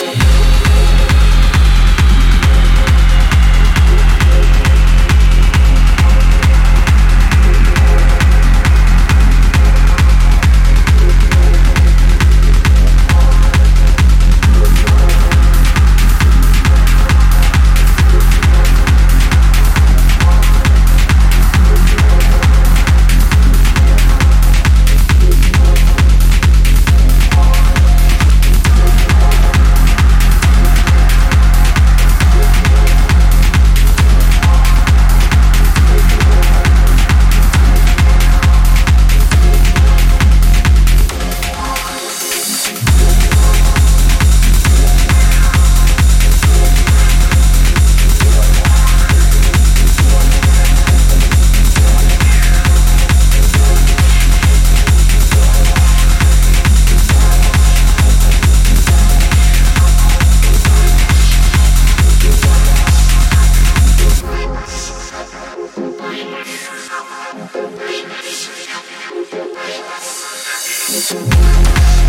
you. Yeah.